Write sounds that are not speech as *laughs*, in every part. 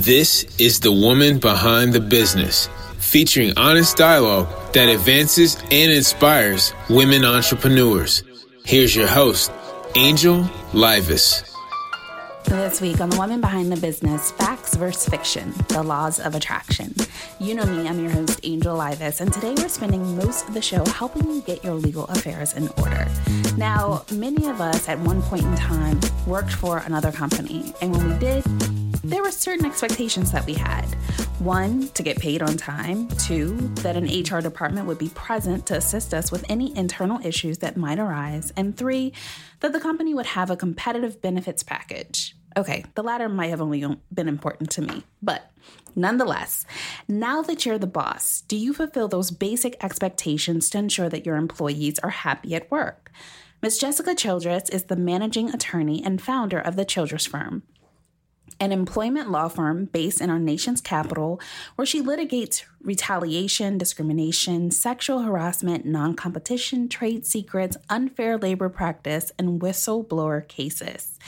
This is The Woman Behind the Business, featuring honest dialogue that advances and inspires women entrepreneurs. Here's your host, Angel Livas. This week on The Woman Behind the Business Facts versus Fiction The Laws of Attraction. You know me, I'm your host, Angel Livas, and today we're spending most of the show helping you get your legal affairs in order. Now, many of us at one point in time worked for another company, and when we did, there were certain expectations that we had. One, to get paid on time. Two, that an HR department would be present to assist us with any internal issues that might arise. And three, that the company would have a competitive benefits package. Okay, the latter might have only been important to me, but nonetheless, now that you're the boss, do you fulfill those basic expectations to ensure that your employees are happy at work? Ms. Jessica Childress is the managing attorney and founder of the Childress Firm an employment law firm based in our nation's capital, where she litigates retaliation, discrimination, sexual harassment, non competition, trade secrets, unfair labor practice, and whistleblower cases.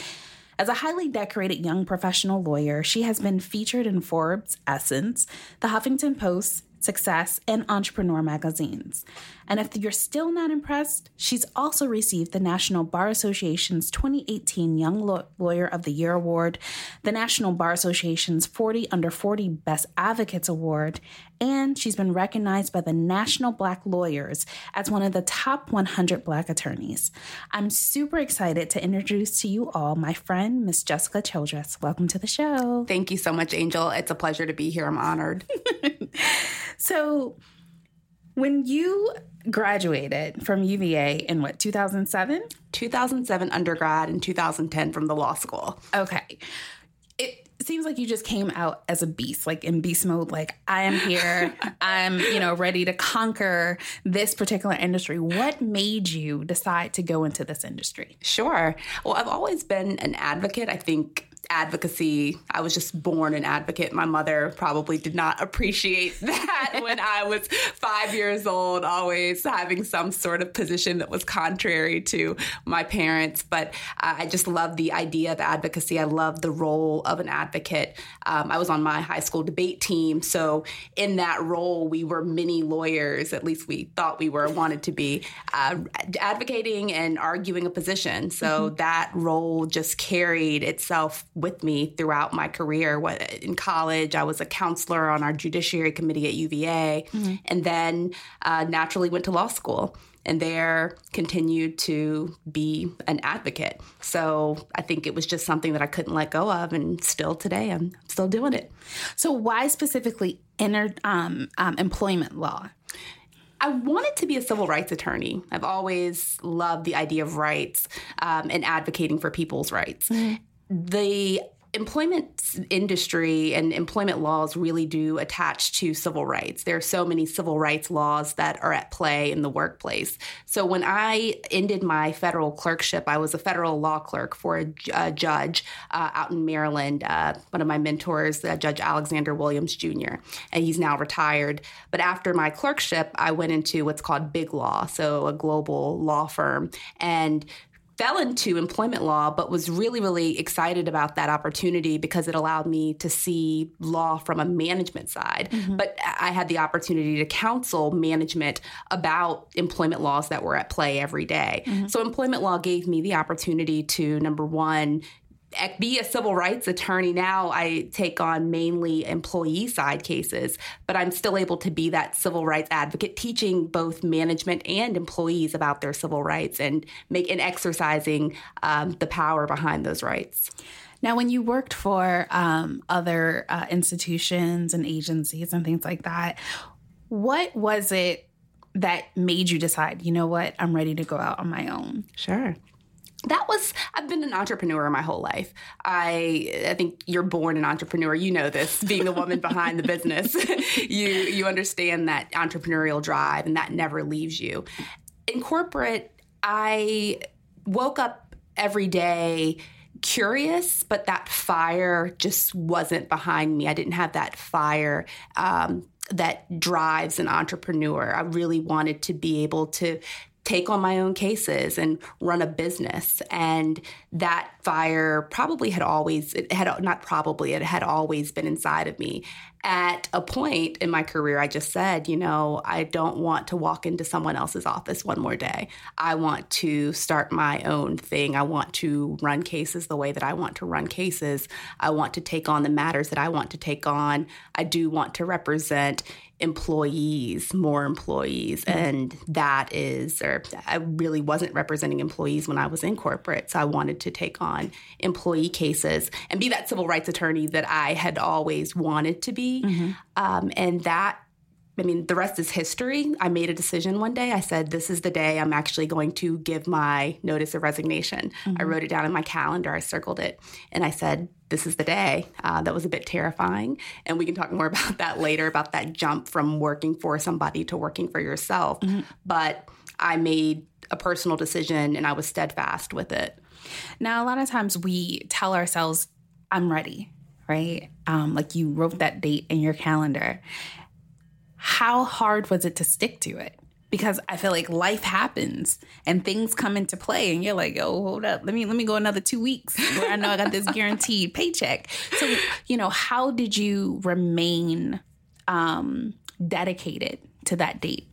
As a highly decorated young professional lawyer, she has been featured in Forbes, Essence, The Huffington Post, Success, and Entrepreneur magazines. And if you're still not impressed, she's also received the National Bar Association's 2018 Young Lawyer of the Year Award, the National Bar Association's 40 Under 40 Best Advocates Award, and she's been recognized by the National Black Lawyers as one of the top 100 Black attorneys. I'm super excited to introduce to you all my friend, Miss Jessica Childress. Welcome to the show. Thank you so much, Angel. It's a pleasure to be here. I'm honored. *laughs* so, when you graduated from UVA in what, 2007? 2007 undergrad and 2010 from the law school. Okay. It seems like you just came out as a beast, like in beast mode, like I am here, *laughs* I'm, you know, ready to conquer this particular industry. What made you decide to go into this industry? Sure. Well, I've always been an advocate. I think advocacy. I was just born an advocate. My mother probably did not appreciate *laughs* that when I was five years old, always having some sort of position that was contrary to my parents. But I just love the idea of advocacy. I love the role of an advocate. Um, I was on my high school debate team. So, in that role, we were many lawyers, at least we thought we were, wanted to be, uh, advocating and arguing a position. So, mm-hmm. that role just carried itself with me throughout my career. In college, I was a counselor on our judiciary committee at UVA, mm-hmm. and then uh, naturally went to law school and there continued to be an advocate. So I think it was just something that I couldn't let go of, and still today I'm still doing it. So why specifically inter, um, um, employment law? I wanted to be a civil rights attorney. I've always loved the idea of rights um, and advocating for people's rights. Mm-hmm the employment industry and employment laws really do attach to civil rights. There are so many civil rights laws that are at play in the workplace. So when I ended my federal clerkship, I was a federal law clerk for a, a judge uh, out in Maryland. Uh, one of my mentors, uh, Judge Alexander Williams Jr., and he's now retired. But after my clerkship, I went into what's called Big Law, so a global law firm, and fell into employment law, but was really, really excited about that opportunity because it allowed me to see law from a management side. Mm-hmm. But I had the opportunity to counsel management about employment laws that were at play every day. Mm-hmm. So, employment law gave me the opportunity to, number one, be a civil rights attorney now i take on mainly employee side cases but i'm still able to be that civil rights advocate teaching both management and employees about their civil rights and make and exercising um, the power behind those rights. Now, when you worked for um, other uh, institutions and agencies and things like that, what was it that made you decide, you know what, I'm ready to go out on my own? Sure that was i've been an entrepreneur my whole life. I i think you're born an entrepreneur. You know this being the woman behind the business. *laughs* You you understand that entrepreneurial drive and that never leaves you. In corporate i woke up every day curious but that fire just wasn't behind me. I didn't have that fire um, that drives an entrepreneur. I really wanted to be able to take on my own cases and run a business. And that fire probably had always it had not probably it had always been inside of me at a point in my career i just said you know i don't want to walk into someone else's office one more day i want to start my own thing i want to run cases the way that i want to run cases i want to take on the matters that i want to take on i do want to represent employees, more employees. Mm-hmm. And that is, or I really wasn't representing employees when I was in corporate. So I wanted to take on employee cases and be that civil rights attorney that I had always wanted to be. Mm-hmm. Um, and that I mean, the rest is history. I made a decision one day. I said, This is the day I'm actually going to give my notice of resignation. Mm-hmm. I wrote it down in my calendar, I circled it, and I said, This is the day. Uh, that was a bit terrifying. And we can talk more *laughs* about that later about that jump from working for somebody to working for yourself. Mm-hmm. But I made a personal decision and I was steadfast with it. Now, a lot of times we tell ourselves, I'm ready, right? Um, like you wrote that date in your calendar how hard was it to stick to it? Because I feel like life happens and things come into play, and you're like, "Oh, hold up, let me let me go another two weeks where I know I got this *laughs* guaranteed paycheck." So, you know, how did you remain um, dedicated to that date?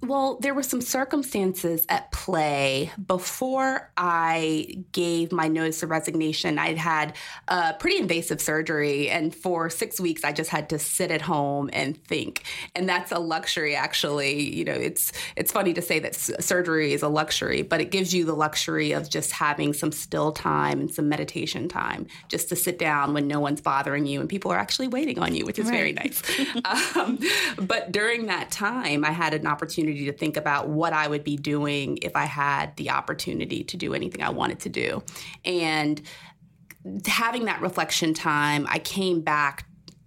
Well, there were some circumstances at play before I gave my notice of resignation. I'd had a pretty invasive surgery, and for six weeks, I just had to sit at home and think. And that's a luxury, actually. You know, it's it's funny to say that surgery is a luxury, but it gives you the luxury of just having some still time and some meditation time, just to sit down when no one's bothering you and people are actually waiting on you, which is right. very nice. *laughs* um, but during that time, I had an opportunity opportunity to think about what I would be doing if I had the opportunity to do anything I wanted to do. And having that reflection time, I came back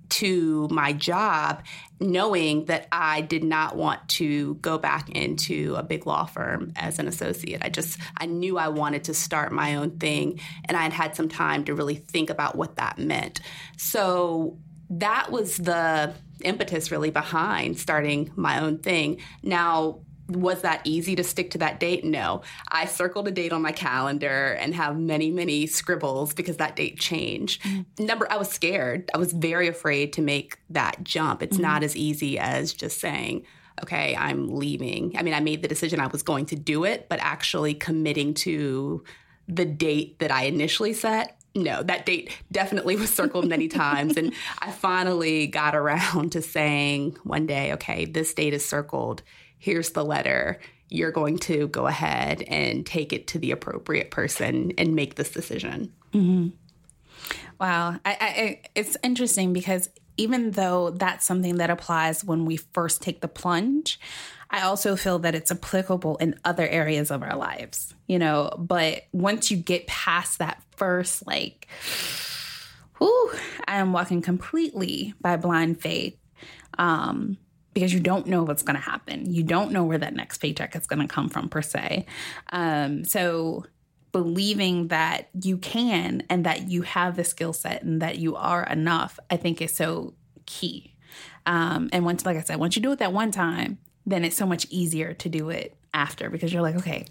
to my job knowing that I did not want to go back into a big law firm as an associate. I just I knew I wanted to start my own thing and I had had some time to really think about what that meant. So that was the impetus really behind starting my own thing. Now, was that easy to stick to that date? No. I circled a date on my calendar and have many, many scribbles because that date changed. Mm-hmm. Number, I was scared. I was very afraid to make that jump. It's mm-hmm. not as easy as just saying, okay, I'm leaving. I mean, I made the decision I was going to do it, but actually committing to the date that I initially set no, that date definitely was circled many times. And I finally got around to saying one day, okay, this date is circled. Here's the letter. You're going to go ahead and take it to the appropriate person and make this decision. Mm-hmm. Wow. I, I, it's interesting because even though that's something that applies when we first take the plunge, I also feel that it's applicable in other areas of our lives, you know. But once you get past that first, like, whoo, I am walking completely by blind faith. Um, because you don't know what's going to happen. You don't know where that next paycheck is going to come from, per se. Um, so, believing that you can and that you have the skill set and that you are enough, I think is so key. Um, and once, like I said, once you do it that one time, then it's so much easier to do it after because you're like, okay,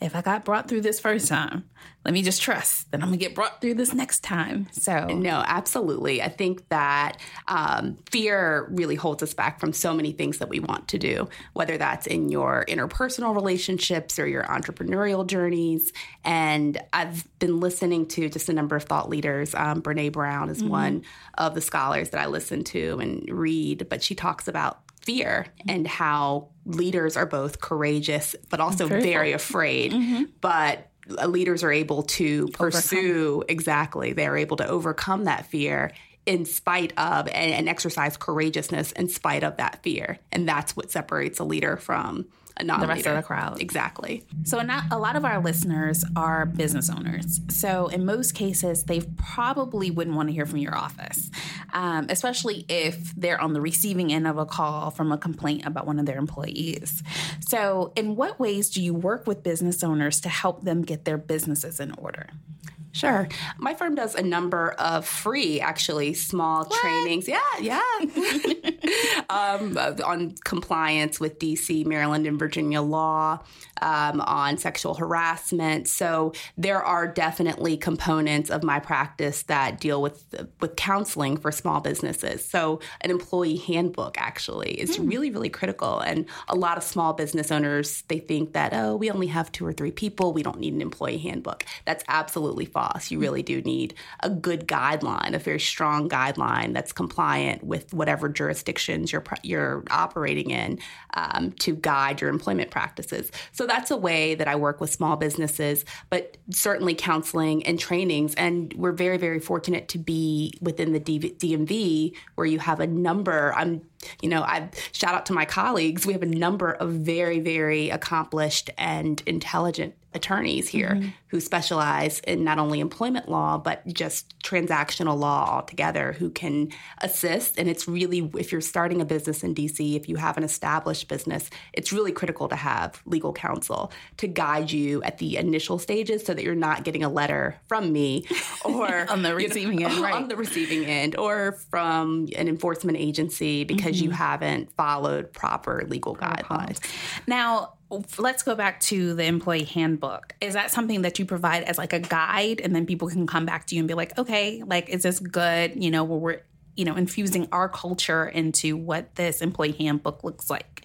if I got brought through this first time, let me just trust that I'm gonna get brought through this next time. So, no, absolutely. I think that um, fear really holds us back from so many things that we want to do, whether that's in your interpersonal relationships or your entrepreneurial journeys. And I've been listening to just a number of thought leaders. Um, Brene Brown is mm-hmm. one of the scholars that I listen to and read, but she talks about fear and how leaders are both courageous but also very, very afraid. Mm-hmm. But leaders are able to pursue overcome. exactly, they're able to overcome that fear in spite of and, and exercise courageousness in spite of that fear. And that's what separates a leader from not the rest of the crowd. Exactly. So, not, a lot of our listeners are business owners. So, in most cases, they probably wouldn't want to hear from your office, um, especially if they're on the receiving end of a call from a complaint about one of their employees. So, in what ways do you work with business owners to help them get their businesses in order? Sure. My firm does a number of free, actually, small what? trainings. Yeah, yeah. *laughs* *laughs* um, on compliance with DC, Maryland, and Virginia law, um, on sexual harassment. So there are definitely components of my practice that deal with with counseling for small businesses. So an employee handbook actually is mm. really really critical. And a lot of small business owners they think that oh we only have two or three people we don't need an employee handbook. That's absolutely false. You really do need a good guideline, a very strong guideline that's compliant with whatever jurisdictions you're you're operating in um, to guide your employment practices. So that's a way that I work with small businesses, but certainly counseling and trainings. And we're very, very fortunate to be within the DMV where you have a number. I'm you know, I shout out to my colleagues. We have a number of very, very accomplished and intelligent attorneys here mm-hmm. who specialize in not only employment law but just transactional law altogether who can assist and it's really if you're starting a business in DC if you have an established business it's really critical to have legal counsel to guide you at the initial stages so that you're not getting a letter from me *laughs* or on the receiving you know, end *laughs* right on the receiving end or from an enforcement agency because mm-hmm. you haven't followed proper legal guidelines now let's go back to the employee handbook. Is that something that you provide as like a guide and then people can come back to you and be like, okay, like, is this good? You know, where we're, you know, infusing our culture into what this employee handbook looks like?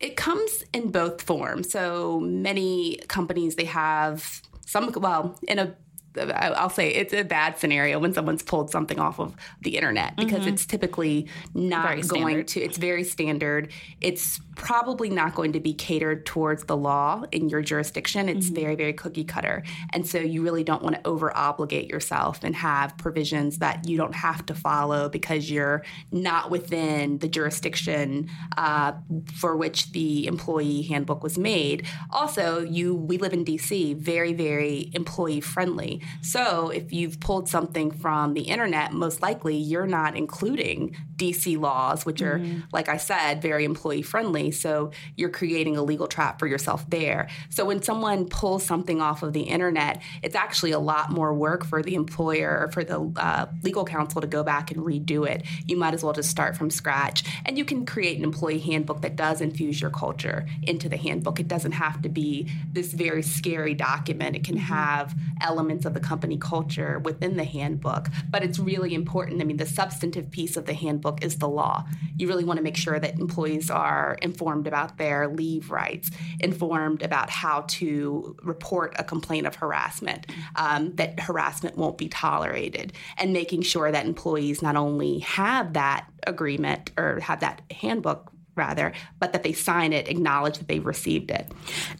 It comes in both forms. So many companies, they have some, well, in a I'll say it's a bad scenario when someone's pulled something off of the internet because mm-hmm. it's typically not going to, it's very standard. It's probably not going to be catered towards the law in your jurisdiction. It's mm-hmm. very, very cookie cutter. And so you really don't want to over obligate yourself and have provisions that you don't have to follow because you're not within the jurisdiction uh, for which the employee handbook was made. Also, you we live in DC, very, very employee friendly. So if you've pulled something from the internet, most likely you're not including DC laws, which are, mm-hmm. like I said, very employee friendly. So you're creating a legal trap for yourself there. So when someone pulls something off of the internet, it's actually a lot more work for the employer, for the uh, legal counsel to go back and redo it. You might as well just start from scratch. And you can create an employee handbook that does infuse your culture into the handbook. It doesn't have to be this very scary document, it can mm-hmm. have elements of the company culture within the handbook. But it's really important. I mean, the substantive piece of the handbook is the law. You really want to make sure that employees are informed about their leave rights, informed about how to report a complaint of harassment, um, that harassment won't be tolerated, and making sure that employees not only have that agreement or have that handbook rather, but that they sign it, acknowledge that they've received it.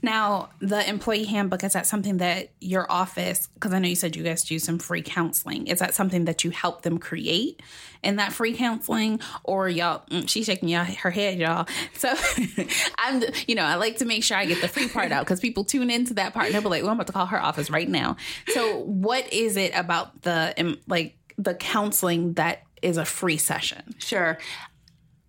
Now, the employee handbook, is that something that your office, because I know you said you guys do some free counseling, is that something that you help them create in that free counseling? Or y'all, mm, she's shaking y'all, her head, y'all. So *laughs* I'm, you know, I like to make sure I get the free part out because people tune into that part and they'll be like, well, I'm about to call her office right now. So what is it about the, like, the counseling that is a free session? Sure.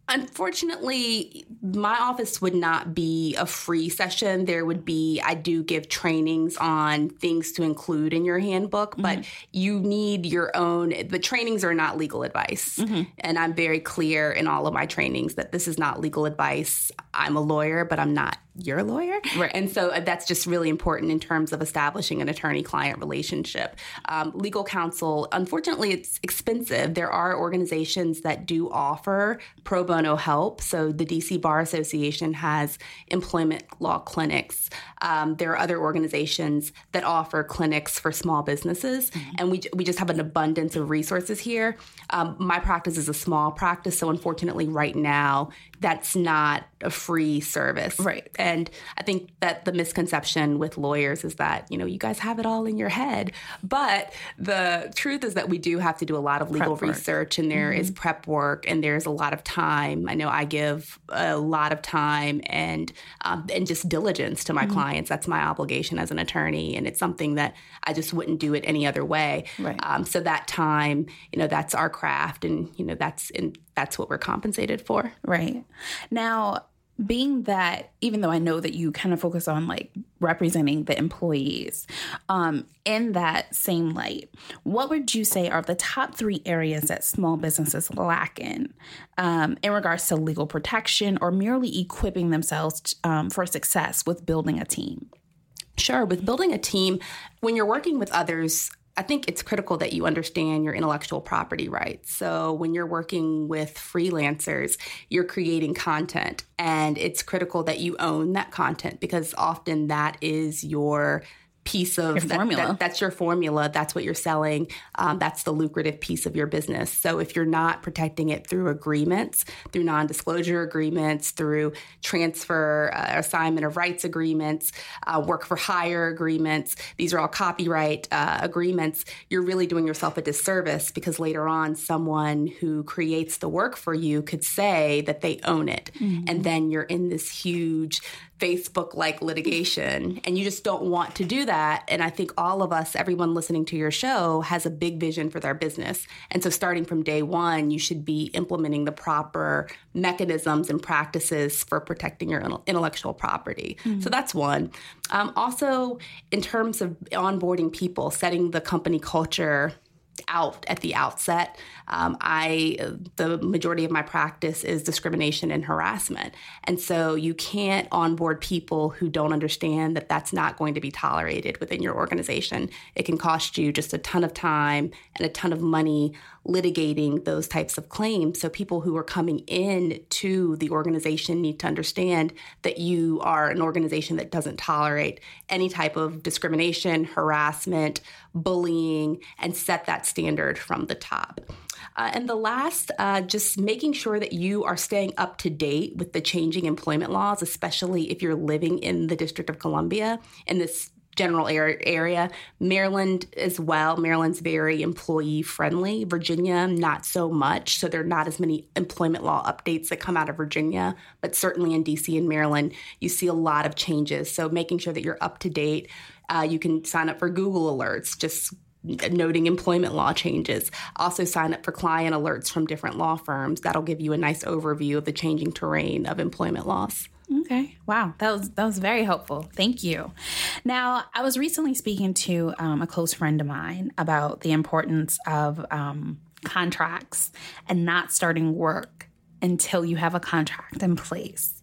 Unfortunately, my office would not be a free session. There would be, I do give trainings on things to include in your handbook, mm-hmm. but you need your own. The trainings are not legal advice. Mm-hmm. And I'm very clear in all of my trainings that this is not legal advice. I'm a lawyer, but I'm not your lawyer. Right. And so uh, that's just really important in terms of establishing an attorney client relationship. Um, legal counsel, unfortunately, it's expensive. There are organizations that do offer pro bono help. So the DC Bar Association has employment law clinics. Um, there are other organizations that offer clinics for small businesses. Mm-hmm. And we, we just have an abundance of resources here. Um, my practice is a small practice. So unfortunately, right now, that's not a free service. Right. And I think that the misconception with lawyers is that, you know, you guys have it all in your head. But the truth is that we do have to do a lot of legal research and there mm-hmm. is prep work and there's a lot of time. I know I give a lot of time and um, and just diligence to my mm-hmm. clients. That's my obligation as an attorney. And it's something that I just wouldn't do it any other way. Right. Um, so that time, you know, that's our craft and, you know, that's in that's what we're compensated for. Right. Now, being that even though I know that you kind of focus on like representing the employees, um, in that same light, what would you say are the top three areas that small businesses lack in um, in regards to legal protection or merely equipping themselves um, for success with building a team? Sure. With building a team, when you're working with others, I think it's critical that you understand your intellectual property rights. So when you're working with freelancers, you're creating content, and it's critical that you own that content because often that is your piece of your formula. That, that, that's your formula. That's what you're selling. Um, that's the lucrative piece of your business. So if you're not protecting it through agreements, through non-disclosure agreements, through transfer uh, assignment of rights agreements, uh, work for hire agreements, these are all copyright uh, agreements. You're really doing yourself a disservice because later on, someone who creates the work for you could say that they own it, mm-hmm. and then you're in this huge Facebook like litigation and you just don't want to do that. And I think all of us, everyone listening to your show, has a big vision for their business. And so starting from day one, you should be implementing the proper mechanisms and practices for protecting your intellectual property. Mm-hmm. So that's one. Um, also, in terms of onboarding people, setting the company culture out at the outset. Um, I the majority of my practice is discrimination and harassment, and so you can't onboard people who don't understand that that's not going to be tolerated within your organization. It can cost you just a ton of time and a ton of money litigating those types of claims. So people who are coming in to the organization need to understand that you are an organization that doesn't tolerate any type of discrimination, harassment, bullying, and set that standard from the top. Uh, and the last, uh, just making sure that you are staying up to date with the changing employment laws, especially if you're living in the District of Columbia in this general area. Maryland as well. Maryland's very employee friendly. Virginia, not so much. So there are not as many employment law updates that come out of Virginia, but certainly in DC and Maryland, you see a lot of changes. So making sure that you're up to date. Uh, you can sign up for Google Alerts, just noting employment law changes. Also, sign up for client alerts from different law firms. That'll give you a nice overview of the changing terrain of employment laws. Okay. Wow. That was that was very helpful. Thank you. Now, I was recently speaking to um, a close friend of mine about the importance of um, contracts and not starting work until you have a contract in place.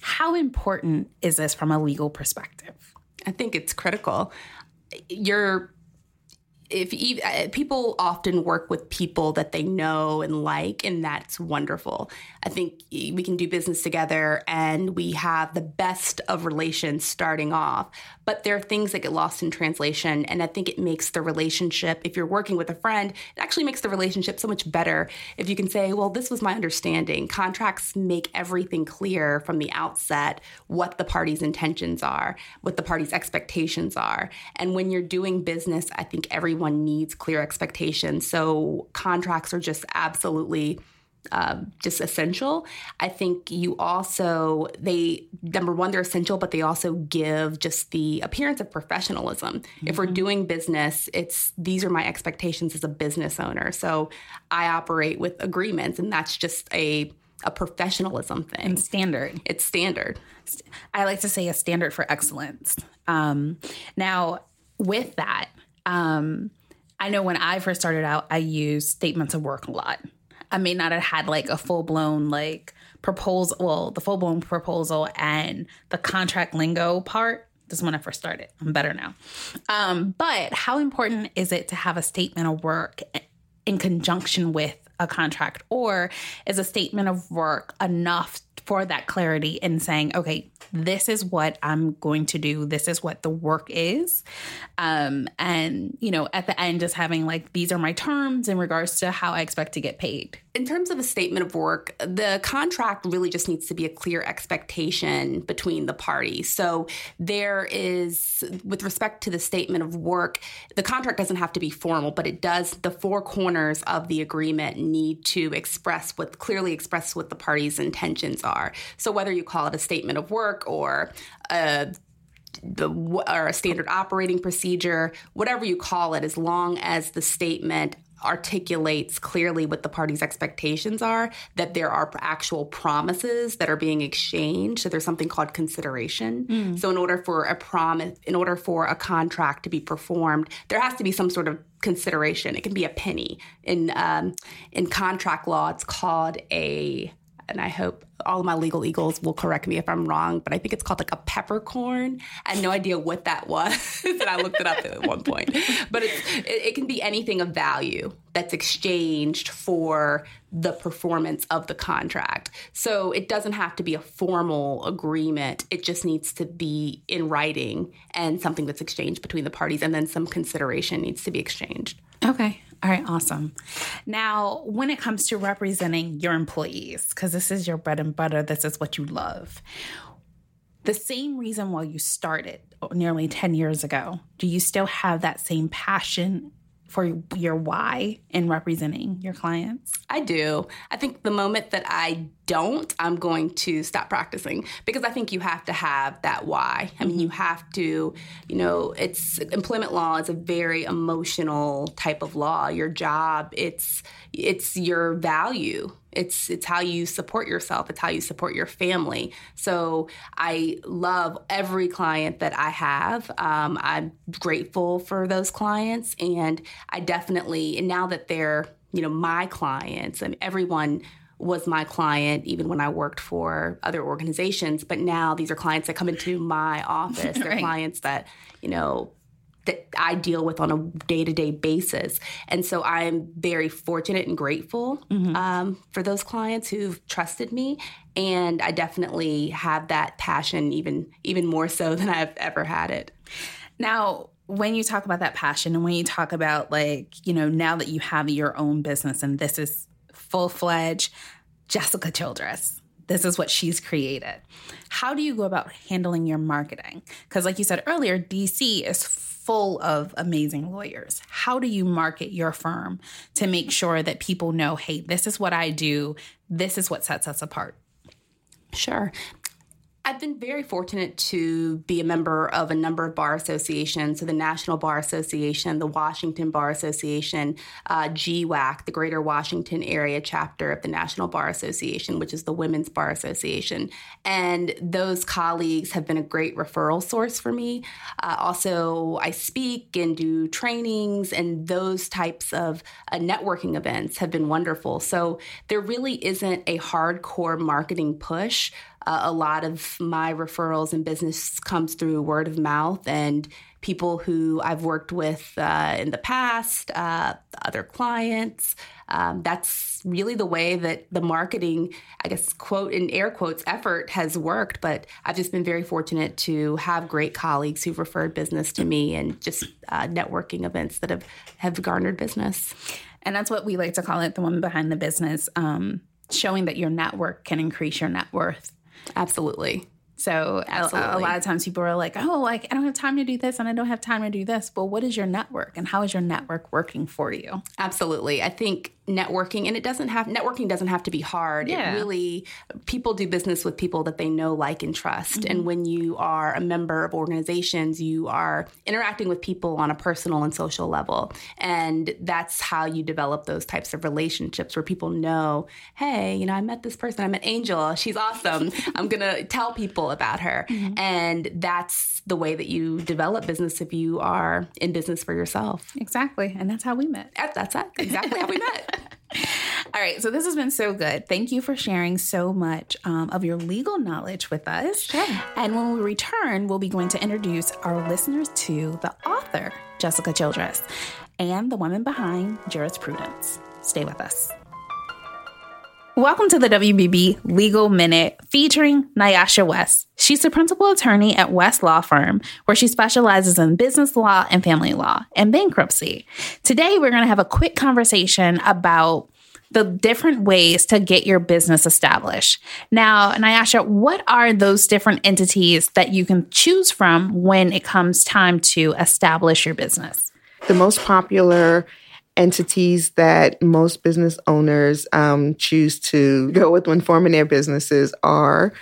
How important is this from a legal perspective? I think it's critical. You're if uh, people often work with people that they know and like, and that's wonderful. I think we can do business together and we have the best of relations starting off. But there are things that get lost in translation. And I think it makes the relationship, if you're working with a friend, it actually makes the relationship so much better if you can say, well, this was my understanding. Contracts make everything clear from the outset what the party's intentions are, what the party's expectations are. And when you're doing business, I think everyone needs clear expectations. So contracts are just absolutely uh, just essential. I think you also they number one they're essential, but they also give just the appearance of professionalism. Mm-hmm. If we're mm-hmm. doing business, it's these are my expectations as a business owner. So I operate with agreements, and that's just a a professionalism thing. And standard. It's standard. I like to say a standard for excellence. Um, now, with that, um, I know when I first started out, I used statements of work a lot. I may not have had like a full blown like proposal, well, the full blown proposal and the contract lingo part. This is when I first started. I'm better now. Um, but how important is it to have a statement of work in conjunction with a contract, or is a statement of work enough for that clarity in saying, okay, this is what I'm going to do. This is what the work is. Um, and, you know, at the end, just having like, these are my terms in regards to how I expect to get paid. In terms of a statement of work, the contract really just needs to be a clear expectation between the parties. So there is, with respect to the statement of work, the contract doesn't have to be formal, but it does, the four corners of the agreement need to express what clearly express what the parties' intentions are. So whether you call it a statement of work or a the or a standard operating procedure, whatever you call it, as long as the statement articulates clearly what the party's expectations are, that there are actual promises that are being exchanged. So there's something called consideration. Mm. So in order for a promise, in order for a contract to be performed, there has to be some sort of consideration. It can be a penny. In um, in contract law, it's called a and I hope all of my legal eagles will correct me if I'm wrong, but I think it's called like a peppercorn. I had no idea what that was, *laughs* and I looked it up at one point. But it, it can be anything of value that's exchanged for the performance of the contract. So it doesn't have to be a formal agreement. It just needs to be in writing and something that's exchanged between the parties, and then some consideration needs to be exchanged. Okay. All right, awesome. Now, when it comes to representing your employees, because this is your bread and butter, this is what you love. The same reason why you started nearly 10 years ago, do you still have that same passion for your why in representing your clients? I do. I think the moment that I don't, I'm going to stop practicing because I think you have to have that why. I mean, you mm-hmm. have to, you know, it's employment law is a very emotional type of law. Your job, it's it's your value. It's it's how you support yourself. It's how you support your family. So I love every client that I have. Um, I'm grateful for those clients, and I definitely and now that they're you know my clients and everyone was my client even when I worked for other organizations. But now these are clients that come into my office. *laughs* They're right. clients that, you know, that I deal with on a day to day basis. And so I'm very fortunate and grateful mm-hmm. um, for those clients who've trusted me. And I definitely have that passion even even more so *laughs* than I've ever had it. Now, when you talk about that passion and when you talk about like, you know, now that you have your own business and this is full fledged Jessica Childress. This is what she's created. How do you go about handling your marketing? Because, like you said earlier, DC is full of amazing lawyers. How do you market your firm to make sure that people know, hey, this is what I do, this is what sets us apart? Sure. I've been very fortunate to be a member of a number of bar associations. So, the National Bar Association, the Washington Bar Association, uh, GWAC, the Greater Washington Area chapter of the National Bar Association, which is the Women's Bar Association. And those colleagues have been a great referral source for me. Uh, also, I speak and do trainings, and those types of uh, networking events have been wonderful. So, there really isn't a hardcore marketing push. Uh, a lot of my referrals and business comes through word of mouth and people who I've worked with uh, in the past, uh, other clients. Um, that's really the way that the marketing, I guess, quote in air quotes, effort has worked. But I've just been very fortunate to have great colleagues who've referred business to me and just uh, networking events that have, have garnered business. And that's what we like to call it the woman behind the business, um, showing that your network can increase your net worth. Absolutely. So a, a, lot of times people are like, "Oh, like I don't have time to do this and I don't have time to do this." Well, what is your network and how is your network working for you? Absolutely. I think networking and it doesn't have networking doesn't have to be hard. Yeah. it really people do business with people that they know like and trust. Mm-hmm. and when you are a member of organizations you are interacting with people on a personal and social level. And that's how you develop those types of relationships where people know hey you know i met this person. I met angel. She's awesome. *laughs* I'm gonna tell people about her. Mm-hmm. and that's the way that you develop business if you are in business for yourself exactly and that's how we met that's that. exactly how we met *laughs* *laughs* All right, so this has been so good. Thank you for sharing so much um, of your legal knowledge with us. Sure. And when we return, we'll be going to introduce our listeners to the author, Jessica Childress, and the woman behind Jurisprudence. Stay with us. Welcome to the WBB Legal Minute featuring Nyasha West. She's the principal attorney at West Law Firm, where she specializes in business law and family law and bankruptcy. Today, we're going to have a quick conversation about the different ways to get your business established. Now, Nyasha, what are those different entities that you can choose from when it comes time to establish your business? The most popular entities that most business owners um, choose to go with when forming their businesses are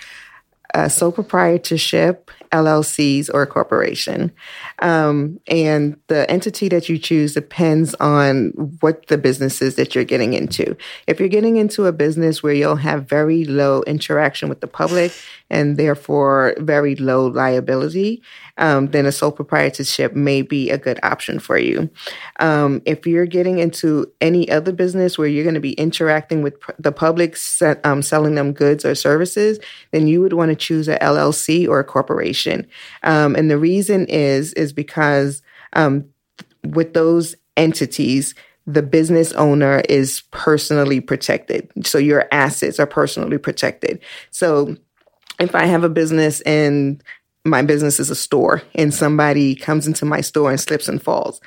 a sole proprietorship, LLCs, or a corporation. Um, and the entity that you choose depends on what the business is that you're getting into. If you're getting into a business where you'll have very low interaction with the public and therefore very low liability, um, then a sole proprietorship may be a good option for you. Um, if you're getting into any other business where you're going to be interacting with pr- the public, um, selling them goods or services, then you would want to choose a LLC or a corporation. Um, and the reason is is because um, with those entities, the business owner is personally protected. So your assets are personally protected. So if I have a business and my business is a store and somebody comes into my store and slips and falls,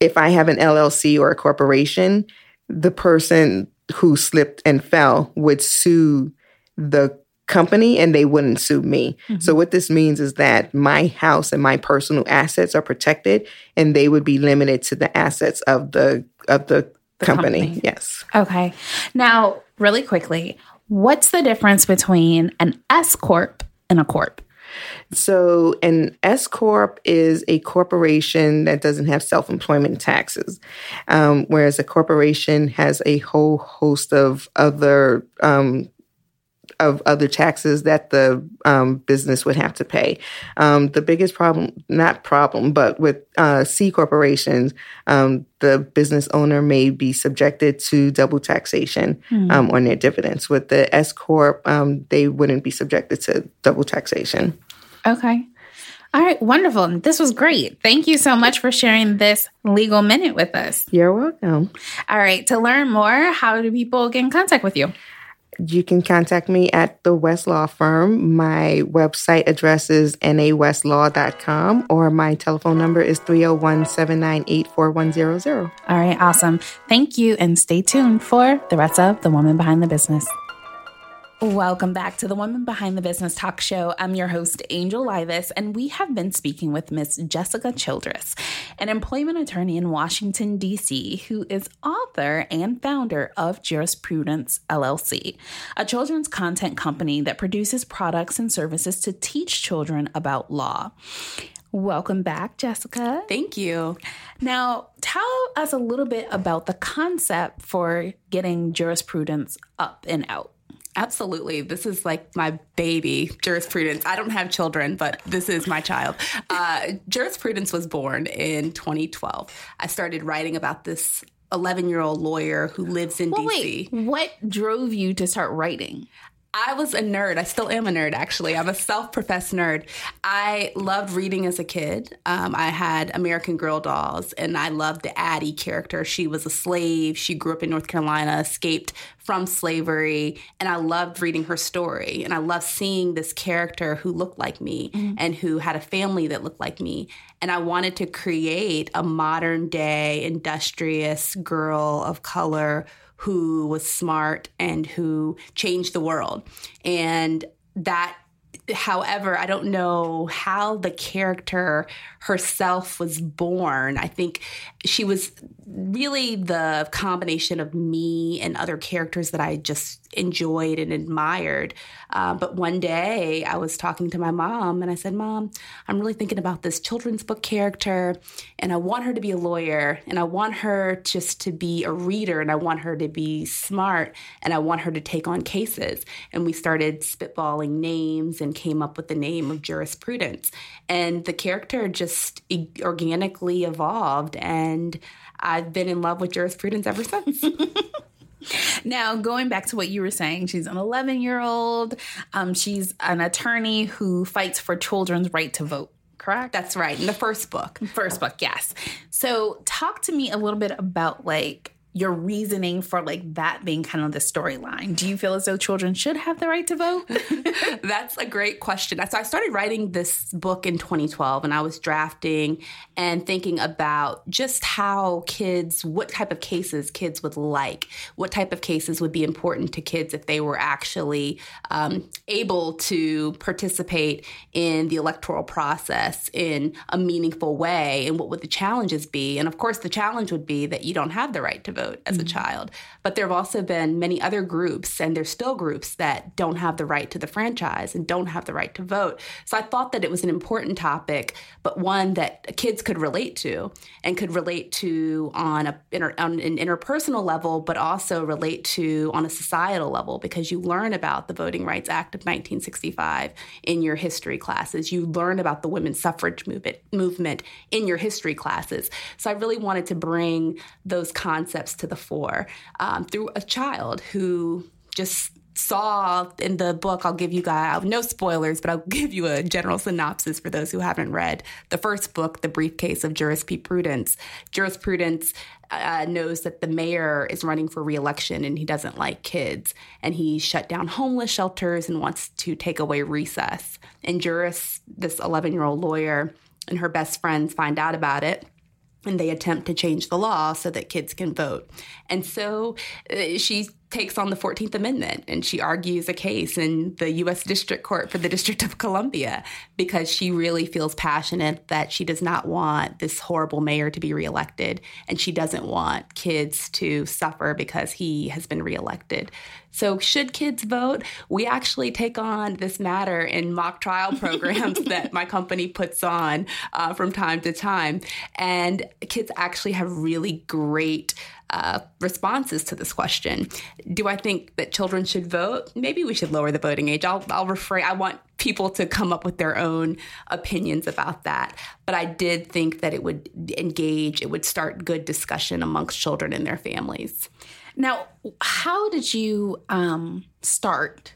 if I have an LLC or a corporation, the person who slipped and fell would sue the company and they wouldn't sue me. Mm-hmm. So what this means is that my house and my personal assets are protected and they would be limited to the assets of the of the, the company. company. Yes. Okay. Now, really quickly, what's the difference between an S corp and a corp? So, an S corp is a corporation that doesn't have self employment taxes, um, whereas a corporation has a whole host of other um, of other taxes that the um, business would have to pay. Um, the biggest problem, not problem, but with uh, C corporations, um, the business owner may be subjected to double taxation mm. on their dividends. With the S corp, um, they wouldn't be subjected to double taxation. Okay. All right, wonderful. This was great. Thank you so much for sharing this legal minute with us. You're welcome. All right, to learn more, how do people get in contact with you? You can contact me at the West Law Firm. My website address is nawestlaw.com or my telephone number is 301 798 4100. All right, awesome. Thank you, and stay tuned for the rest of The Woman Behind the Business. Welcome back to the Woman Behind the Business Talk Show. I'm your host, Angel Livas, and we have been speaking with Miss Jessica Childress, an employment attorney in Washington, D.C., who is author and founder of Jurisprudence LLC, a children's content company that produces products and services to teach children about law. Welcome back, Jessica. Thank you. Now, tell us a little bit about the concept for getting jurisprudence up and out. Absolutely. This is like my baby, jurisprudence. I don't have children, but this is my child. Uh, jurisprudence was born in 2012. I started writing about this 11 year old lawyer who lives in well, DC. Wait, what drove you to start writing? I was a nerd. I still am a nerd, actually. I'm a self professed nerd. I loved reading as a kid. Um, I had American Girl dolls, and I loved the Addy character. She was a slave. She grew up in North Carolina, escaped from slavery, and I loved reading her story. And I loved seeing this character who looked like me mm-hmm. and who had a family that looked like me. And I wanted to create a modern day, industrious girl of color who was smart and who changed the world. And that however, I don't know how the character herself was born. I think she was really the combination of me and other characters that I just enjoyed and admired. Uh, but one day I was talking to my mom and I said, Mom, I'm really thinking about this children's book character and I want her to be a lawyer and I want her just to be a reader and I want her to be smart and I want her to take on cases. And we started spitballing names and came up with the name of jurisprudence. And the character just organically evolved and I've been in love with jurisprudence ever since. *laughs* Now, going back to what you were saying, she's an 11 year old. Um, she's an attorney who fights for children's right to vote. Correct? That's right. In the first book. First book, yes. So, talk to me a little bit about like your reasoning for like that being kind of the storyline. Do you feel as though children should have the right to vote? *laughs* That's a great question. So I started writing this book in 2012 and I was drafting and thinking about just how kids, what type of cases kids would like, what type of cases would be important to kids if they were actually um, able to participate in the electoral process in a meaningful way and what would the challenges be. And of course, the challenge would be that you don't have the right to vote as mm-hmm. a child. But there have also been many other groups, and there's still groups that don't have the right to the franchise and don't have the right to vote. So I thought that it was an important topic, but one that kids could relate to and could relate to on, a, on an interpersonal level, but also relate to on a societal level because you learn about the Voting Rights Act of 1965 in your history classes. You learn about the women's suffrage movement, movement in your history classes. So I really wanted to bring those concepts to the fore. Um, through a child who just saw in the book, I'll give you guys no spoilers, but I'll *laughs* give you a general synopsis for those who haven't read the first book, The Briefcase of Jurisprudence. Jurisprudence uh, knows that the mayor is running for reelection and he doesn't like kids, and he shut down homeless shelters and wants to take away recess. And Juris, this 11 year old lawyer, and her best friends find out about it and they attempt to change the law so that kids can vote. And so uh, she takes on the 14th Amendment and she argues a case in the U.S. District Court for the District of Columbia because she really feels passionate that she does not want this horrible mayor to be reelected and she doesn't want kids to suffer because he has been reelected. So, should kids vote? We actually take on this matter in mock trial *laughs* programs that my company puts on uh, from time to time. And kids actually have really great uh, responses to this question. Do I think that children should vote? Maybe we should lower the voting age. I'll, I'll refrain. I want people to come up with their own opinions about that. But I did think that it would engage, it would start good discussion amongst children and their families. Now, how did you um, start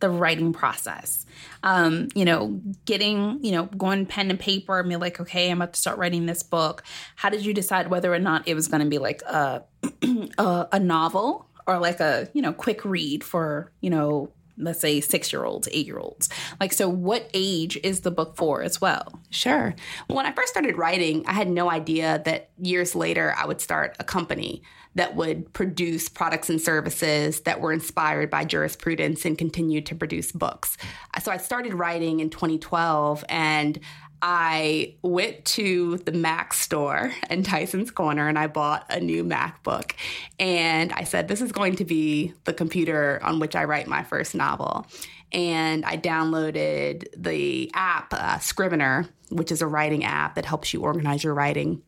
the writing process? Um, you know, getting, you know, going pen and paper and be like, okay, I'm about to start writing this book. How did you decide whether or not it was going to be like a, *clears throat* a, a novel or like a, you know, quick read for, you know, let's say six year olds, eight year olds. Like, so what age is the book for as well? Sure. When I first started writing, I had no idea that years later I would start a company that would produce products and services that were inspired by jurisprudence and continued to produce books. So I started writing in 2012 and I went to the Mac store in Tyson's Corner and I bought a new MacBook. And I said, This is going to be the computer on which I write my first novel. And I downloaded the app, uh, Scrivener, which is a writing app that helps you organize your writing.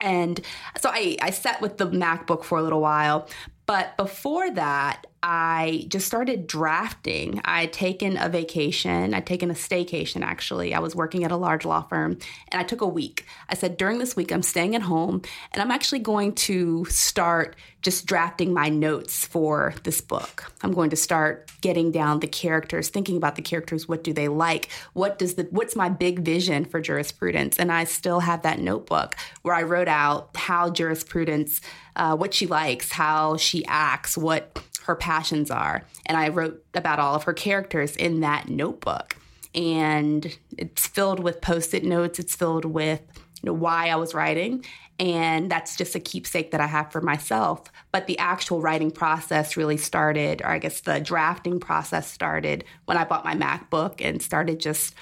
And so I, I sat with the MacBook for a little while. But before that, I just started drafting. I'd taken a vacation, I'd taken a staycation actually. I was working at a large law firm and I took a week. I said, during this week, I'm staying at home and I'm actually going to start just drafting my notes for this book. I'm going to start getting down the characters, thinking about the characters. What do they like? What does the, what's my big vision for jurisprudence? And I still have that notebook where I wrote out how jurisprudence, uh, what she likes, how she acts, what her passions are. And I wrote about all of her characters in that notebook. And it's filled with post it notes, it's filled with you know, why I was writing. And that's just a keepsake that I have for myself. But the actual writing process really started, or I guess the drafting process started when I bought my MacBook and started just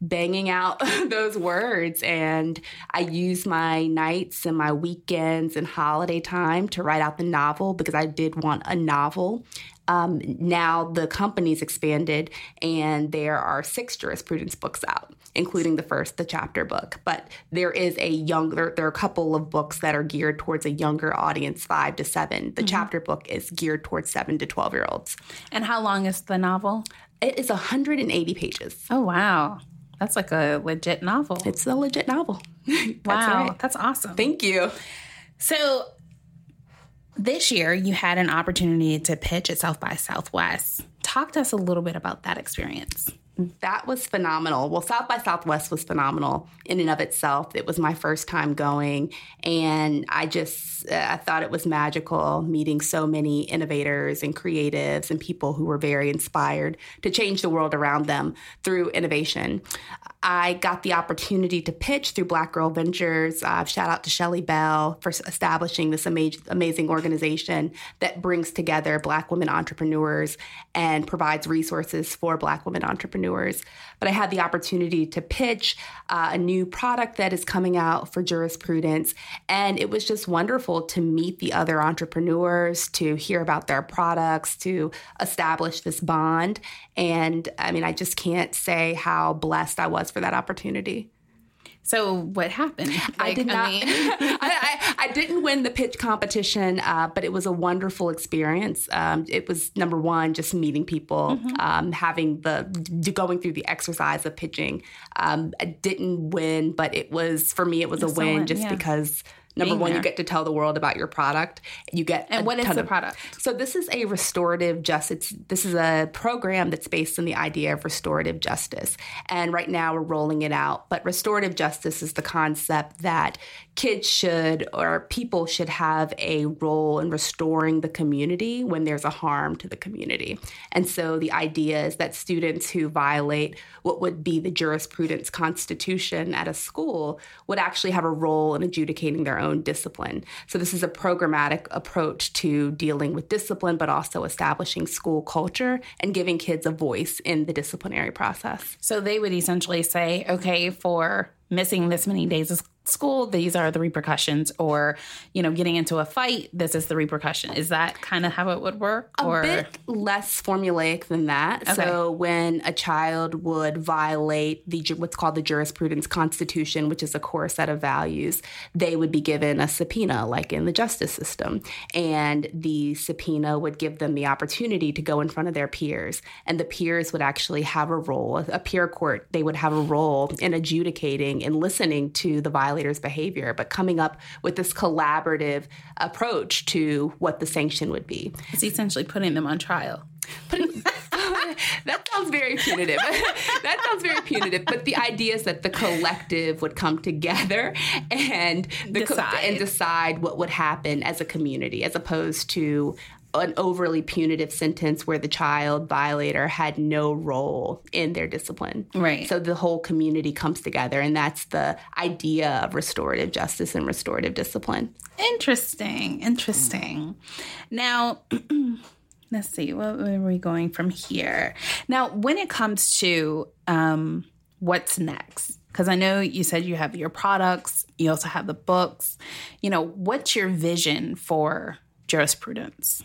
banging out *laughs* those words. And I use my nights and my weekends and holiday time to write out the novel because I did want a novel. Um, now the company's expanded and there are six jurisprudence books out, including the first, the chapter book. But there is a young, there, there are a couple of books that are geared towards a younger audience, five to seven. The mm-hmm. chapter book is geared towards seven to 12 year olds. And how long is the novel? It is 180 pages. Oh, wow. That's like a legit novel. It's a legit novel. *laughs* that's wow, right. that's awesome. Thank you. So this year you had an opportunity to pitch at South by Southwest. Talk to us a little bit about that experience. That was phenomenal. Well, South by Southwest was phenomenal in and of itself. It was my first time going, and I just uh, I thought it was magical meeting so many innovators and creatives and people who were very inspired to change the world around them through innovation. I got the opportunity to pitch through Black Girl Ventures. Uh, shout out to Shelly Bell for establishing this ama- amazing organization that brings together Black women entrepreneurs and provides resources for Black women entrepreneurs. But I had the opportunity to pitch uh, a new product that is coming out for jurisprudence. And it was just wonderful to meet the other entrepreneurs, to hear about their products, to establish this bond. And I mean, I just can't say how blessed I was for that opportunity. So what happened? *laughs* Like, I did not. I, mean... *laughs* I, I, I, didn't win the pitch competition, uh, but it was a wonderful experience. Um, it was number one, just meeting people, mm-hmm. um, having the going through the exercise of pitching. Um, I didn't win, but it was for me. It was a win just yeah. because Number one, there. you get to tell the world about your product. You get and what is the of, product? So this is a restorative justice. This is a program that's based on the idea of restorative justice, and right now we're rolling it out. But restorative justice is the concept that kids should or people should have a role in restoring the community when there's a harm to the community. And so the idea is that students who violate what would be the jurisprudence constitution at a school would actually have a role in adjudicating their own discipline. So this is a programmatic approach to dealing with discipline, but also establishing school culture and giving kids a voice in the disciplinary process. So they would essentially say, okay, for missing this many days of school these are the repercussions or you know getting into a fight this is the repercussion is that kind of how it would work a or? bit less formulaic than that okay. so when a child would violate the what's called the jurisprudence constitution which is a core set of values they would be given a subpoena like in the justice system and the subpoena would give them the opportunity to go in front of their peers and the peers would actually have a role a peer court they would have a role in adjudicating and listening to the violation violators' behavior, but coming up with this collaborative approach to what the sanction would be. It's essentially putting them on trial. Putting, *laughs* that sounds very punitive. *laughs* that sounds very punitive. But the idea is that the collective would come together and decide. Co- and decide what would happen as a community, as opposed to an overly punitive sentence where the child violator had no role in their discipline. Right. So the whole community comes together, and that's the idea of restorative justice and restorative discipline. Interesting. Interesting. Now, *clears throat* let's see, where are we going from here? Now, when it comes to um, what's next, because I know you said you have your products, you also have the books. You know, what's your vision for jurisprudence?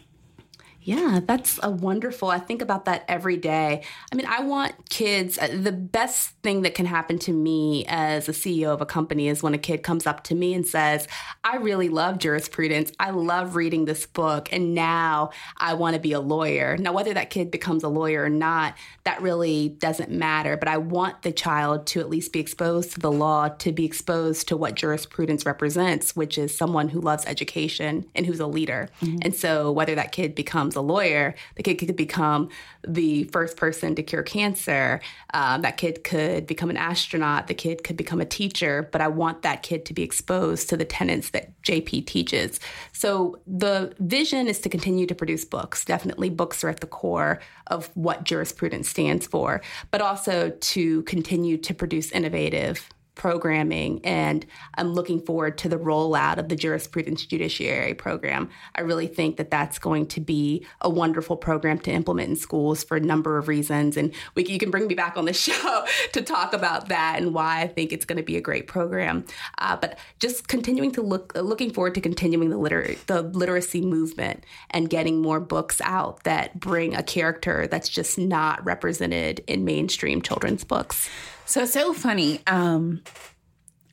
Yeah, that's a wonderful. I think about that every day. I mean, I want kids. Uh, the best thing that can happen to me as a CEO of a company is when a kid comes up to me and says, "I really love jurisprudence. I love reading this book, and now I want to be a lawyer." Now, whether that kid becomes a lawyer or not, that really doesn't matter. But I want the child to at least be exposed to the law, to be exposed to what jurisprudence represents, which is someone who loves education and who's a leader. Mm-hmm. And so, whether that kid becomes a lawyer, the kid could become the first person to cure cancer. Um, that kid could become an astronaut. The kid could become a teacher. But I want that kid to be exposed to the tenets that JP teaches. So the vision is to continue to produce books. Definitely, books are at the core of what jurisprudence stands for, but also to continue to produce innovative programming and I'm looking forward to the rollout of the jurisprudence judiciary program. I really think that that's going to be a wonderful program to implement in schools for a number of reasons and we, you can bring me back on the *laughs* show to talk about that and why I think it's going to be a great program. Uh, but just continuing to look looking forward to continuing the liter- the literacy movement and getting more books out that bring a character that's just not represented in mainstream children's books. So it's so funny. Um,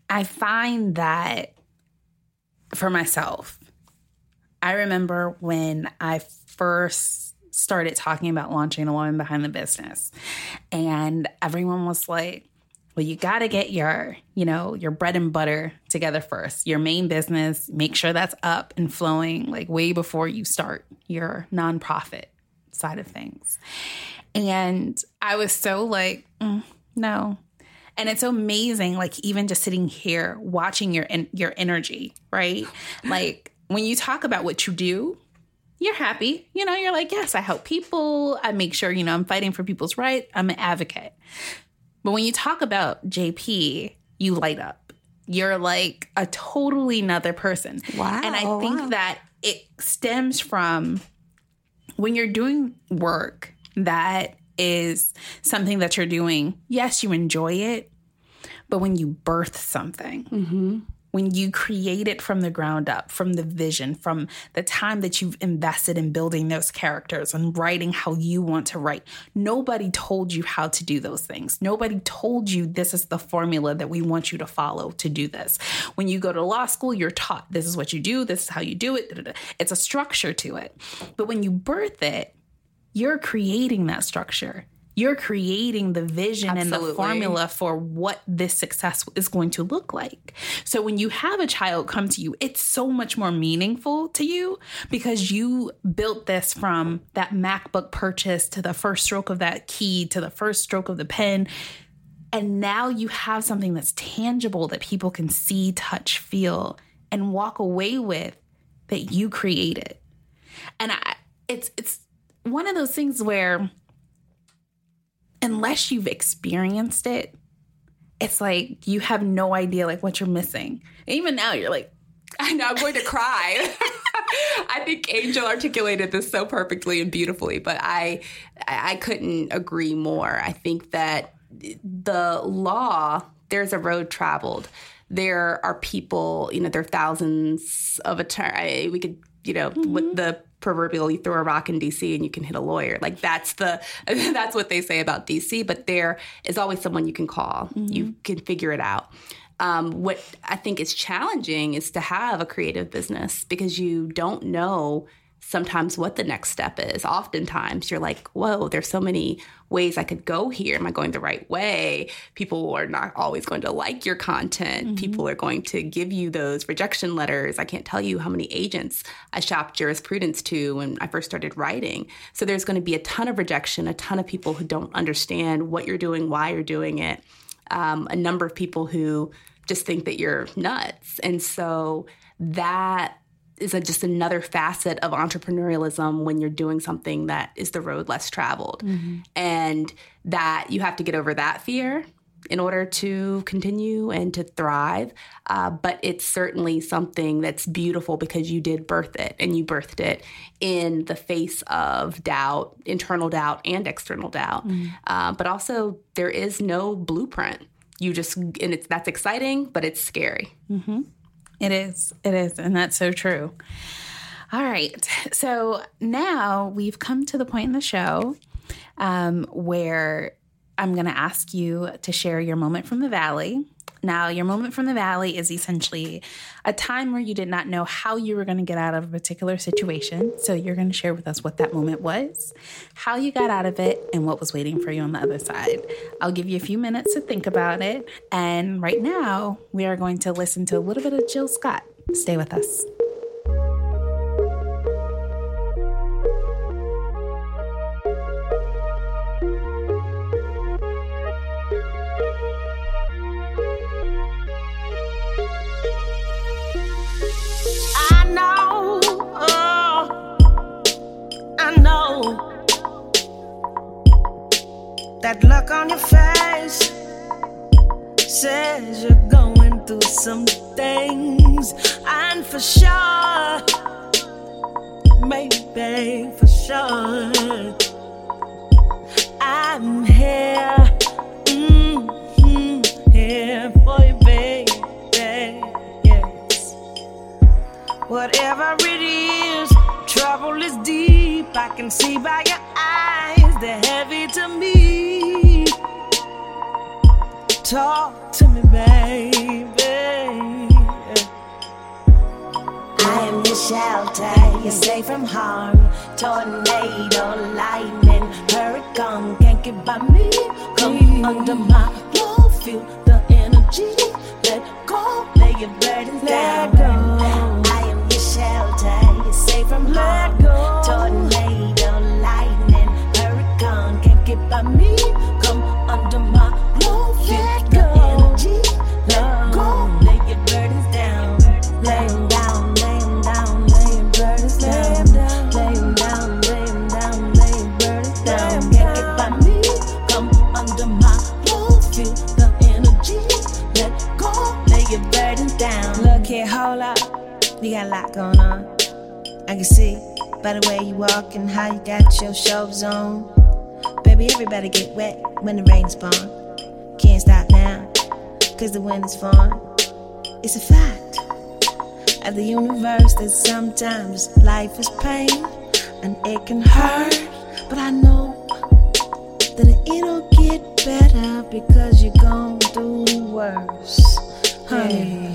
I find that for myself, I remember when I first started talking about launching the woman behind the business, and everyone was like, well, you got to get your, you know, your bread and butter together first. Your main business, make sure that's up and flowing like way before you start your nonprofit side of things. And I was so like, mm, no. And it's amazing, like even just sitting here watching your your energy, right? *sighs* like when you talk about what you do, you're happy. You know, you're like, yes, I help people. I make sure, you know, I'm fighting for people's rights. I'm an advocate. But when you talk about JP, you light up. You're like a totally another person. Wow. And I think wow. that it stems from when you're doing work that is something that you're doing, yes, you enjoy it, but when you birth something, when you create it from the ground up, from the vision, from the time that you've invested in building those characters and writing how you want to write, nobody told you how to do those things. Nobody told you this is the formula that we want you to follow to do this. When you go to law school, you're taught this is what you do, this is how you do it. It's a structure to it. But when you birth it, you're creating that structure. You're creating the vision and the formula for what this success is going to look like. So when you have a child come to you, it's so much more meaningful to you because you built this from that MacBook purchase to the first stroke of that key to the first stroke of the pen. And now you have something that's tangible that people can see, touch, feel, and walk away with that you created. And I, it's it's one of those things where unless you've experienced it, it's like you have no idea like what you're missing. Even now you're like, I *laughs* know I'm going to cry. *laughs* I think Angel articulated this so perfectly and beautifully, but I I couldn't agree more. I think that the law, there's a road traveled. There are people, you know, there are thousands of attorneys. We could, you know, with mm-hmm. the proverbial you throw a rock in DC and you can hit a lawyer. Like that's the *laughs* that's what they say about DC, but there is always someone you can call. You can figure it out. Um, what I think is challenging is to have a creative business because you don't know sometimes what the next step is. Oftentimes you're like, whoa, there's so many ways I could go here. Am I going the right way? People are not always going to like your content. People are going to give you those rejection letters. I can't tell you how many agents I shopped jurisprudence to when I first started writing. So there's going to be a ton of rejection, a ton of people who don't understand what you're doing, why you're doing it. Um, a number of people who just think that you're nuts. And so that is a, just another facet of entrepreneurialism when you're doing something that is the road less traveled. And that you have to get over that fear in order to continue and to thrive. Uh, but it's certainly something that's beautiful because you did birth it and you birthed it in the face of doubt, internal doubt, and external doubt. Uh, but also, there is no blueprint. You just, and it's that's exciting, but it's scary. It is. It is. And that's so true. All right. So now we've come to the point in the show um, where I'm going to ask you to share your moment from the valley. Now, your moment from the valley is essentially a time where you did not know how you were going to get out of a particular situation. So, you're going to share with us what that moment was, how you got out of it, and what was waiting for you on the other side. I'll give you a few minutes to think about it. And right now, we are going to listen to a little bit of Jill Scott. Stay with us. That look on your face says you're going through some things, and for sure, maybe for sure, I'm here, mhm, here for you, baby. Yes. Whatever it is, trouble is deep. I can see by your Talk to me, baby. I am your shelter, you're safe from harm. Tornado, lightning, hurricane can't get by me. Come under my love, feel the energy. Let go, lay your burdens down. I am your shelter, you're safe from harm. Tornado, can see by the way you walk and how you got your shows on. Baby, everybody get wet when the rain's falling. Can't stop now, cause the wind is falling. It's a fact of the universe that sometimes life is pain and it can hurt. But I know that it'll get better because you're gonna do worse. Honey,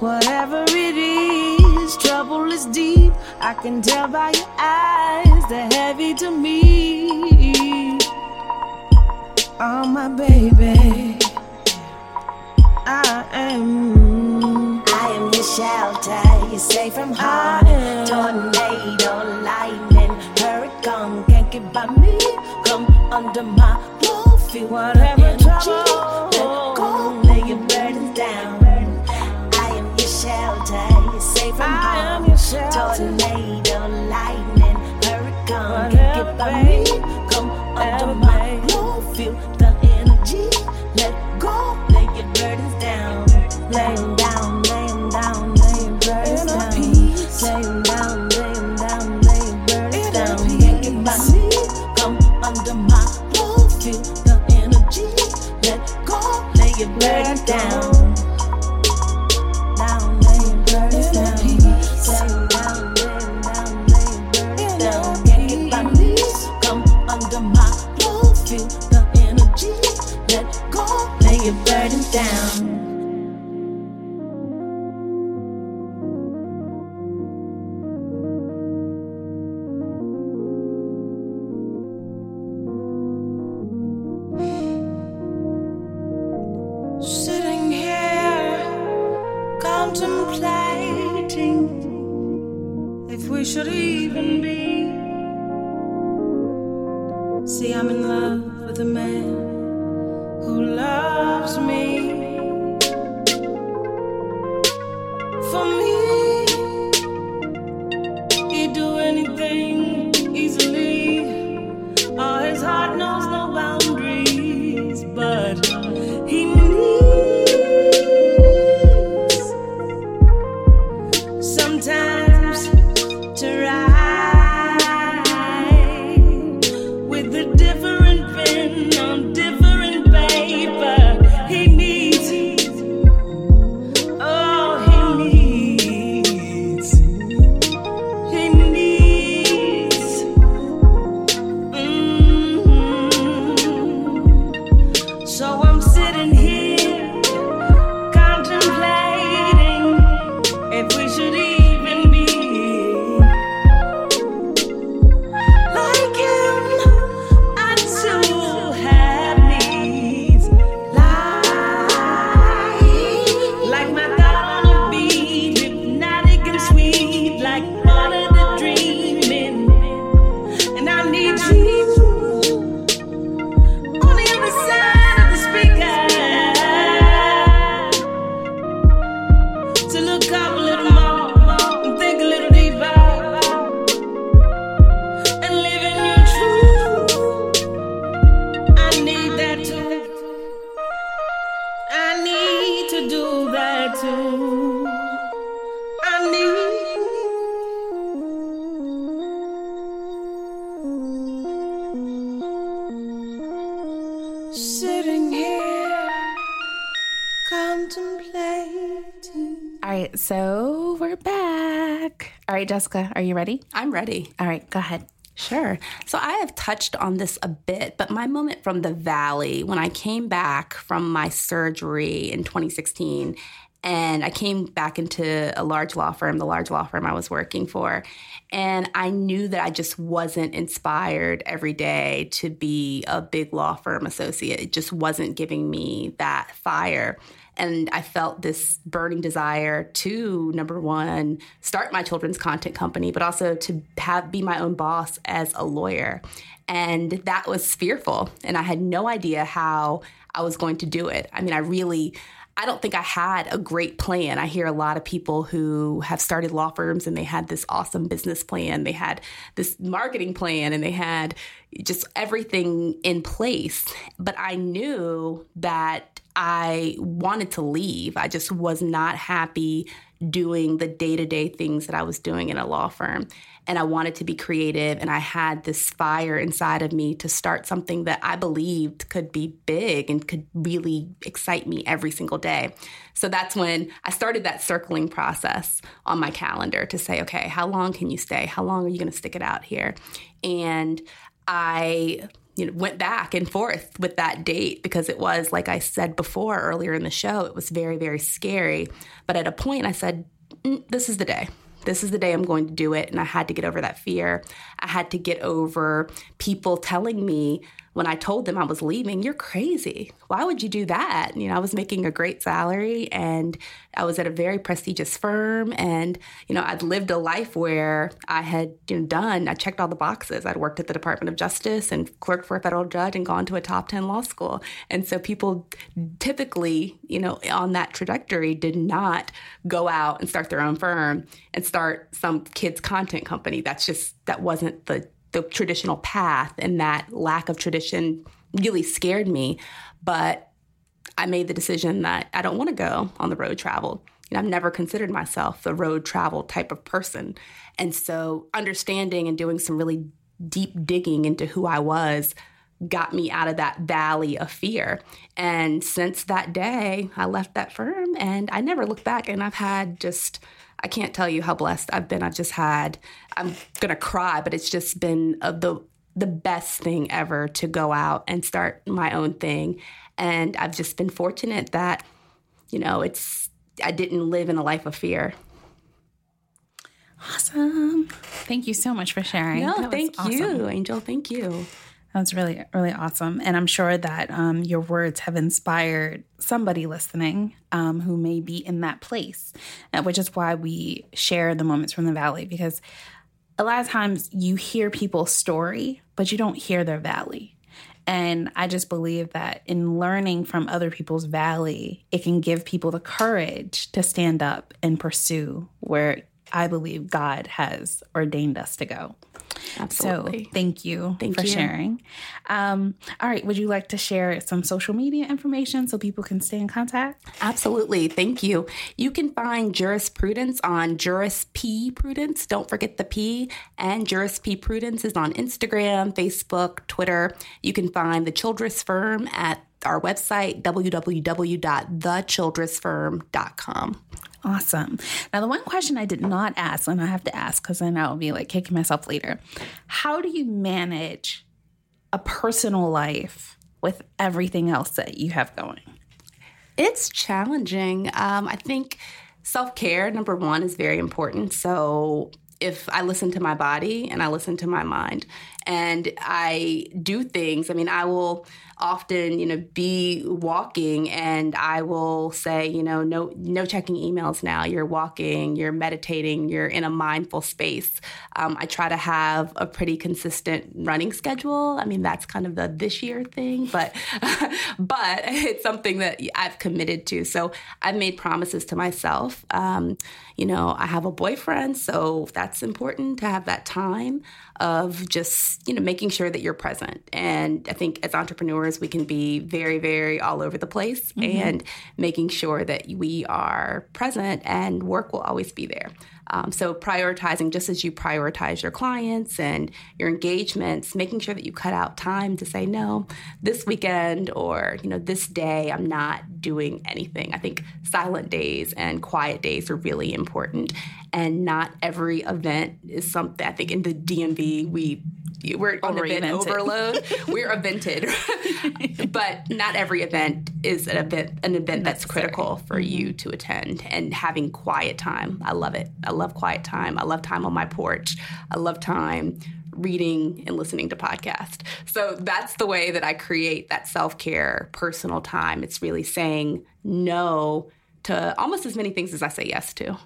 whatever it is, trouble is deep. I can tell by your eyes, they're heavy to me. Oh, my baby, I am. I am your shelter. You're safe from harm. Tornado, lightning, hurricane can't get by me. Come under my roof. Feel Whatever energy. trouble. Tornado, lightning, hurricane can't get by me. Come under my roof. Feel anything we're back. All right, Jessica, are you ready? I'm ready. All right, go ahead. Sure. So I have touched on this a bit, but my moment from the valley when I came back from my surgery in 2016 and I came back into a large law firm, the large law firm I was working for, and I knew that I just wasn't inspired every day to be a big law firm associate. It just wasn't giving me that fire. And I felt this burning desire to number one, start my children's content company, but also to have be my own boss as a lawyer. And that was fearful. And I had no idea how I was going to do it. I mean, I really I don't think I had a great plan. I hear a lot of people who have started law firms and they had this awesome business plan, they had this marketing plan, and they had just everything in place. But I knew that I wanted to leave. I just was not happy doing the day to day things that I was doing in a law firm. And I wanted to be creative, and I had this fire inside of me to start something that I believed could be big and could really excite me every single day. So that's when I started that circling process on my calendar to say, okay, how long can you stay? How long are you going to stick it out here? And I you know went back and forth with that date because it was like I said before earlier in the show it was very very scary. But at a point I said mm, this is the day. This is the day I'm going to do it. And I had to get over that fear. I had to get over people telling me when I told them I was leaving, you're crazy. Why would you do that? You know, I was making a great salary and I was at a very prestigious firm and, you know, I'd lived a life where I had you know, done, I checked all the boxes. I'd worked at the Department of Justice and clerked for a federal judge and gone to a top 10 law school. And so people typically, you know, on that trajectory did not go out and start their own firm and start some kid's content company. That's just, that wasn't the the traditional path and that lack of tradition really scared me but i made the decision that i don't want to go on the road travel you know, i've never considered myself the road travel type of person and so understanding and doing some really deep digging into who i was got me out of that valley of fear. And since that day, I left that firm and I never looked back. And I've had just I can't tell you how blessed I've been. I've just had, I'm going to cry, but it's just been uh, the, the best thing ever to go out and start my own thing. And I've just been fortunate that, you know, it's, I didn't live in a life of fear. Awesome. Thank you so much for sharing. No, thank awesome. you, Angel. Thank you. That's really, really awesome. And I'm sure that um, your words have inspired somebody listening um, who may be in that place, uh, which is why we share the moments from the valley because a lot of times you hear people's story, but you don't hear their valley. And I just believe that in learning from other people's valley, it can give people the courage to stand up and pursue where I believe God has ordained us to go. Absolutely. So thank you thank for you. sharing. Um, all right. Would you like to share some social media information so people can stay in contact? Absolutely. Thank you. You can find Jurisprudence on Juris P Prudence. Don't forget the P. And Juris P Prudence is on Instagram, Facebook, Twitter. You can find the Childress Firm at our website, www.thechildressfirm.com. Awesome. Now, the one question I did not ask, and I have to ask because then I'll be like kicking myself later how do you manage a personal life with everything else that you have going? It's challenging. Um, I think self care, number one, is very important. So, if I listen to my body and I listen to my mind and I do things, I mean, I will often, you know, be walking and I will say, you know, no no checking emails now. You're walking, you're meditating, you're in a mindful space. Um, I try to have a pretty consistent running schedule. I mean, that's kind of the this year thing, but *laughs* but it's something that I've committed to. So I've made promises to myself. Um, you know, I have a boyfriend, so that's important to have that time of just, you know, making sure that you're present. And I think as entrepreneurs, we can be very, very all over the place mm-hmm. and making sure that we are present and work will always be there. Um, so prioritizing just as you prioritize your clients and your engagements, making sure that you cut out time to say no, this weekend or you know this day I'm not doing anything. I think silent days and quiet days are really important, and not every event is something. I think in the DMV we we're on event overload. *laughs* we're evented, *laughs* but not every event is an event an event that's critical for mm-hmm. you to attend. And having quiet time, I love it. I love quiet time. I love time on my porch. I love time reading and listening to podcasts. So that's the way that I create that self care, personal time. It's really saying no to almost as many things as I say yes to.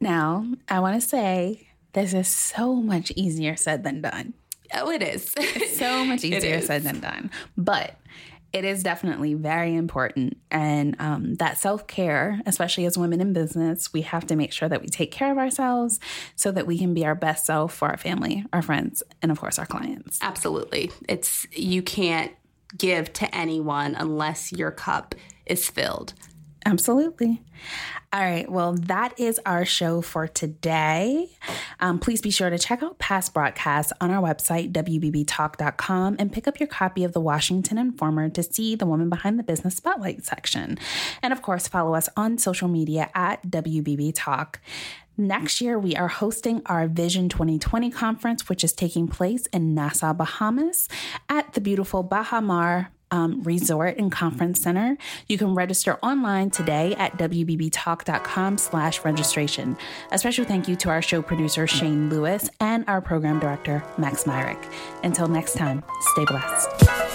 Now, I want to say this is so much easier said than done. Oh, it is. so much *laughs* easier said than done. But it is definitely very important. And um, that self care, especially as women in business, we have to make sure that we take care of ourselves so that we can be our best self for our family, our friends, and of course, our clients. Absolutely. It's, you can't give to anyone unless your cup is filled. Absolutely. All right. Well, that is our show for today. Um, please be sure to check out past broadcasts on our website, WBBTalk.com, and pick up your copy of the Washington Informer to see the woman behind the business spotlight section. And of course, follow us on social media at WBB Talk. Next year, we are hosting our Vision 2020 conference, which is taking place in Nassau, Bahamas at the beautiful Baha Mar um, Resort and Conference Center. You can register online today at wbbtalk.com slash registration. A special thank you to our show producer, Shane Lewis, and our program director, Max Myrick. Until next time, stay blessed.